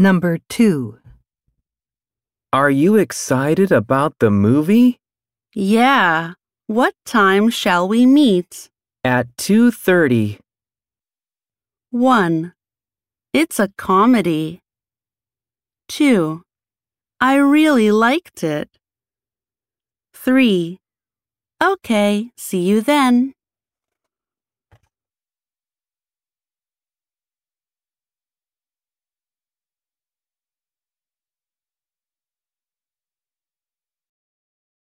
Number 2. Are you excited about the movie? Yeah. What time shall we meet? At 2:30. 1. It's a comedy. 2. I really liked it. 3. Okay, see you then.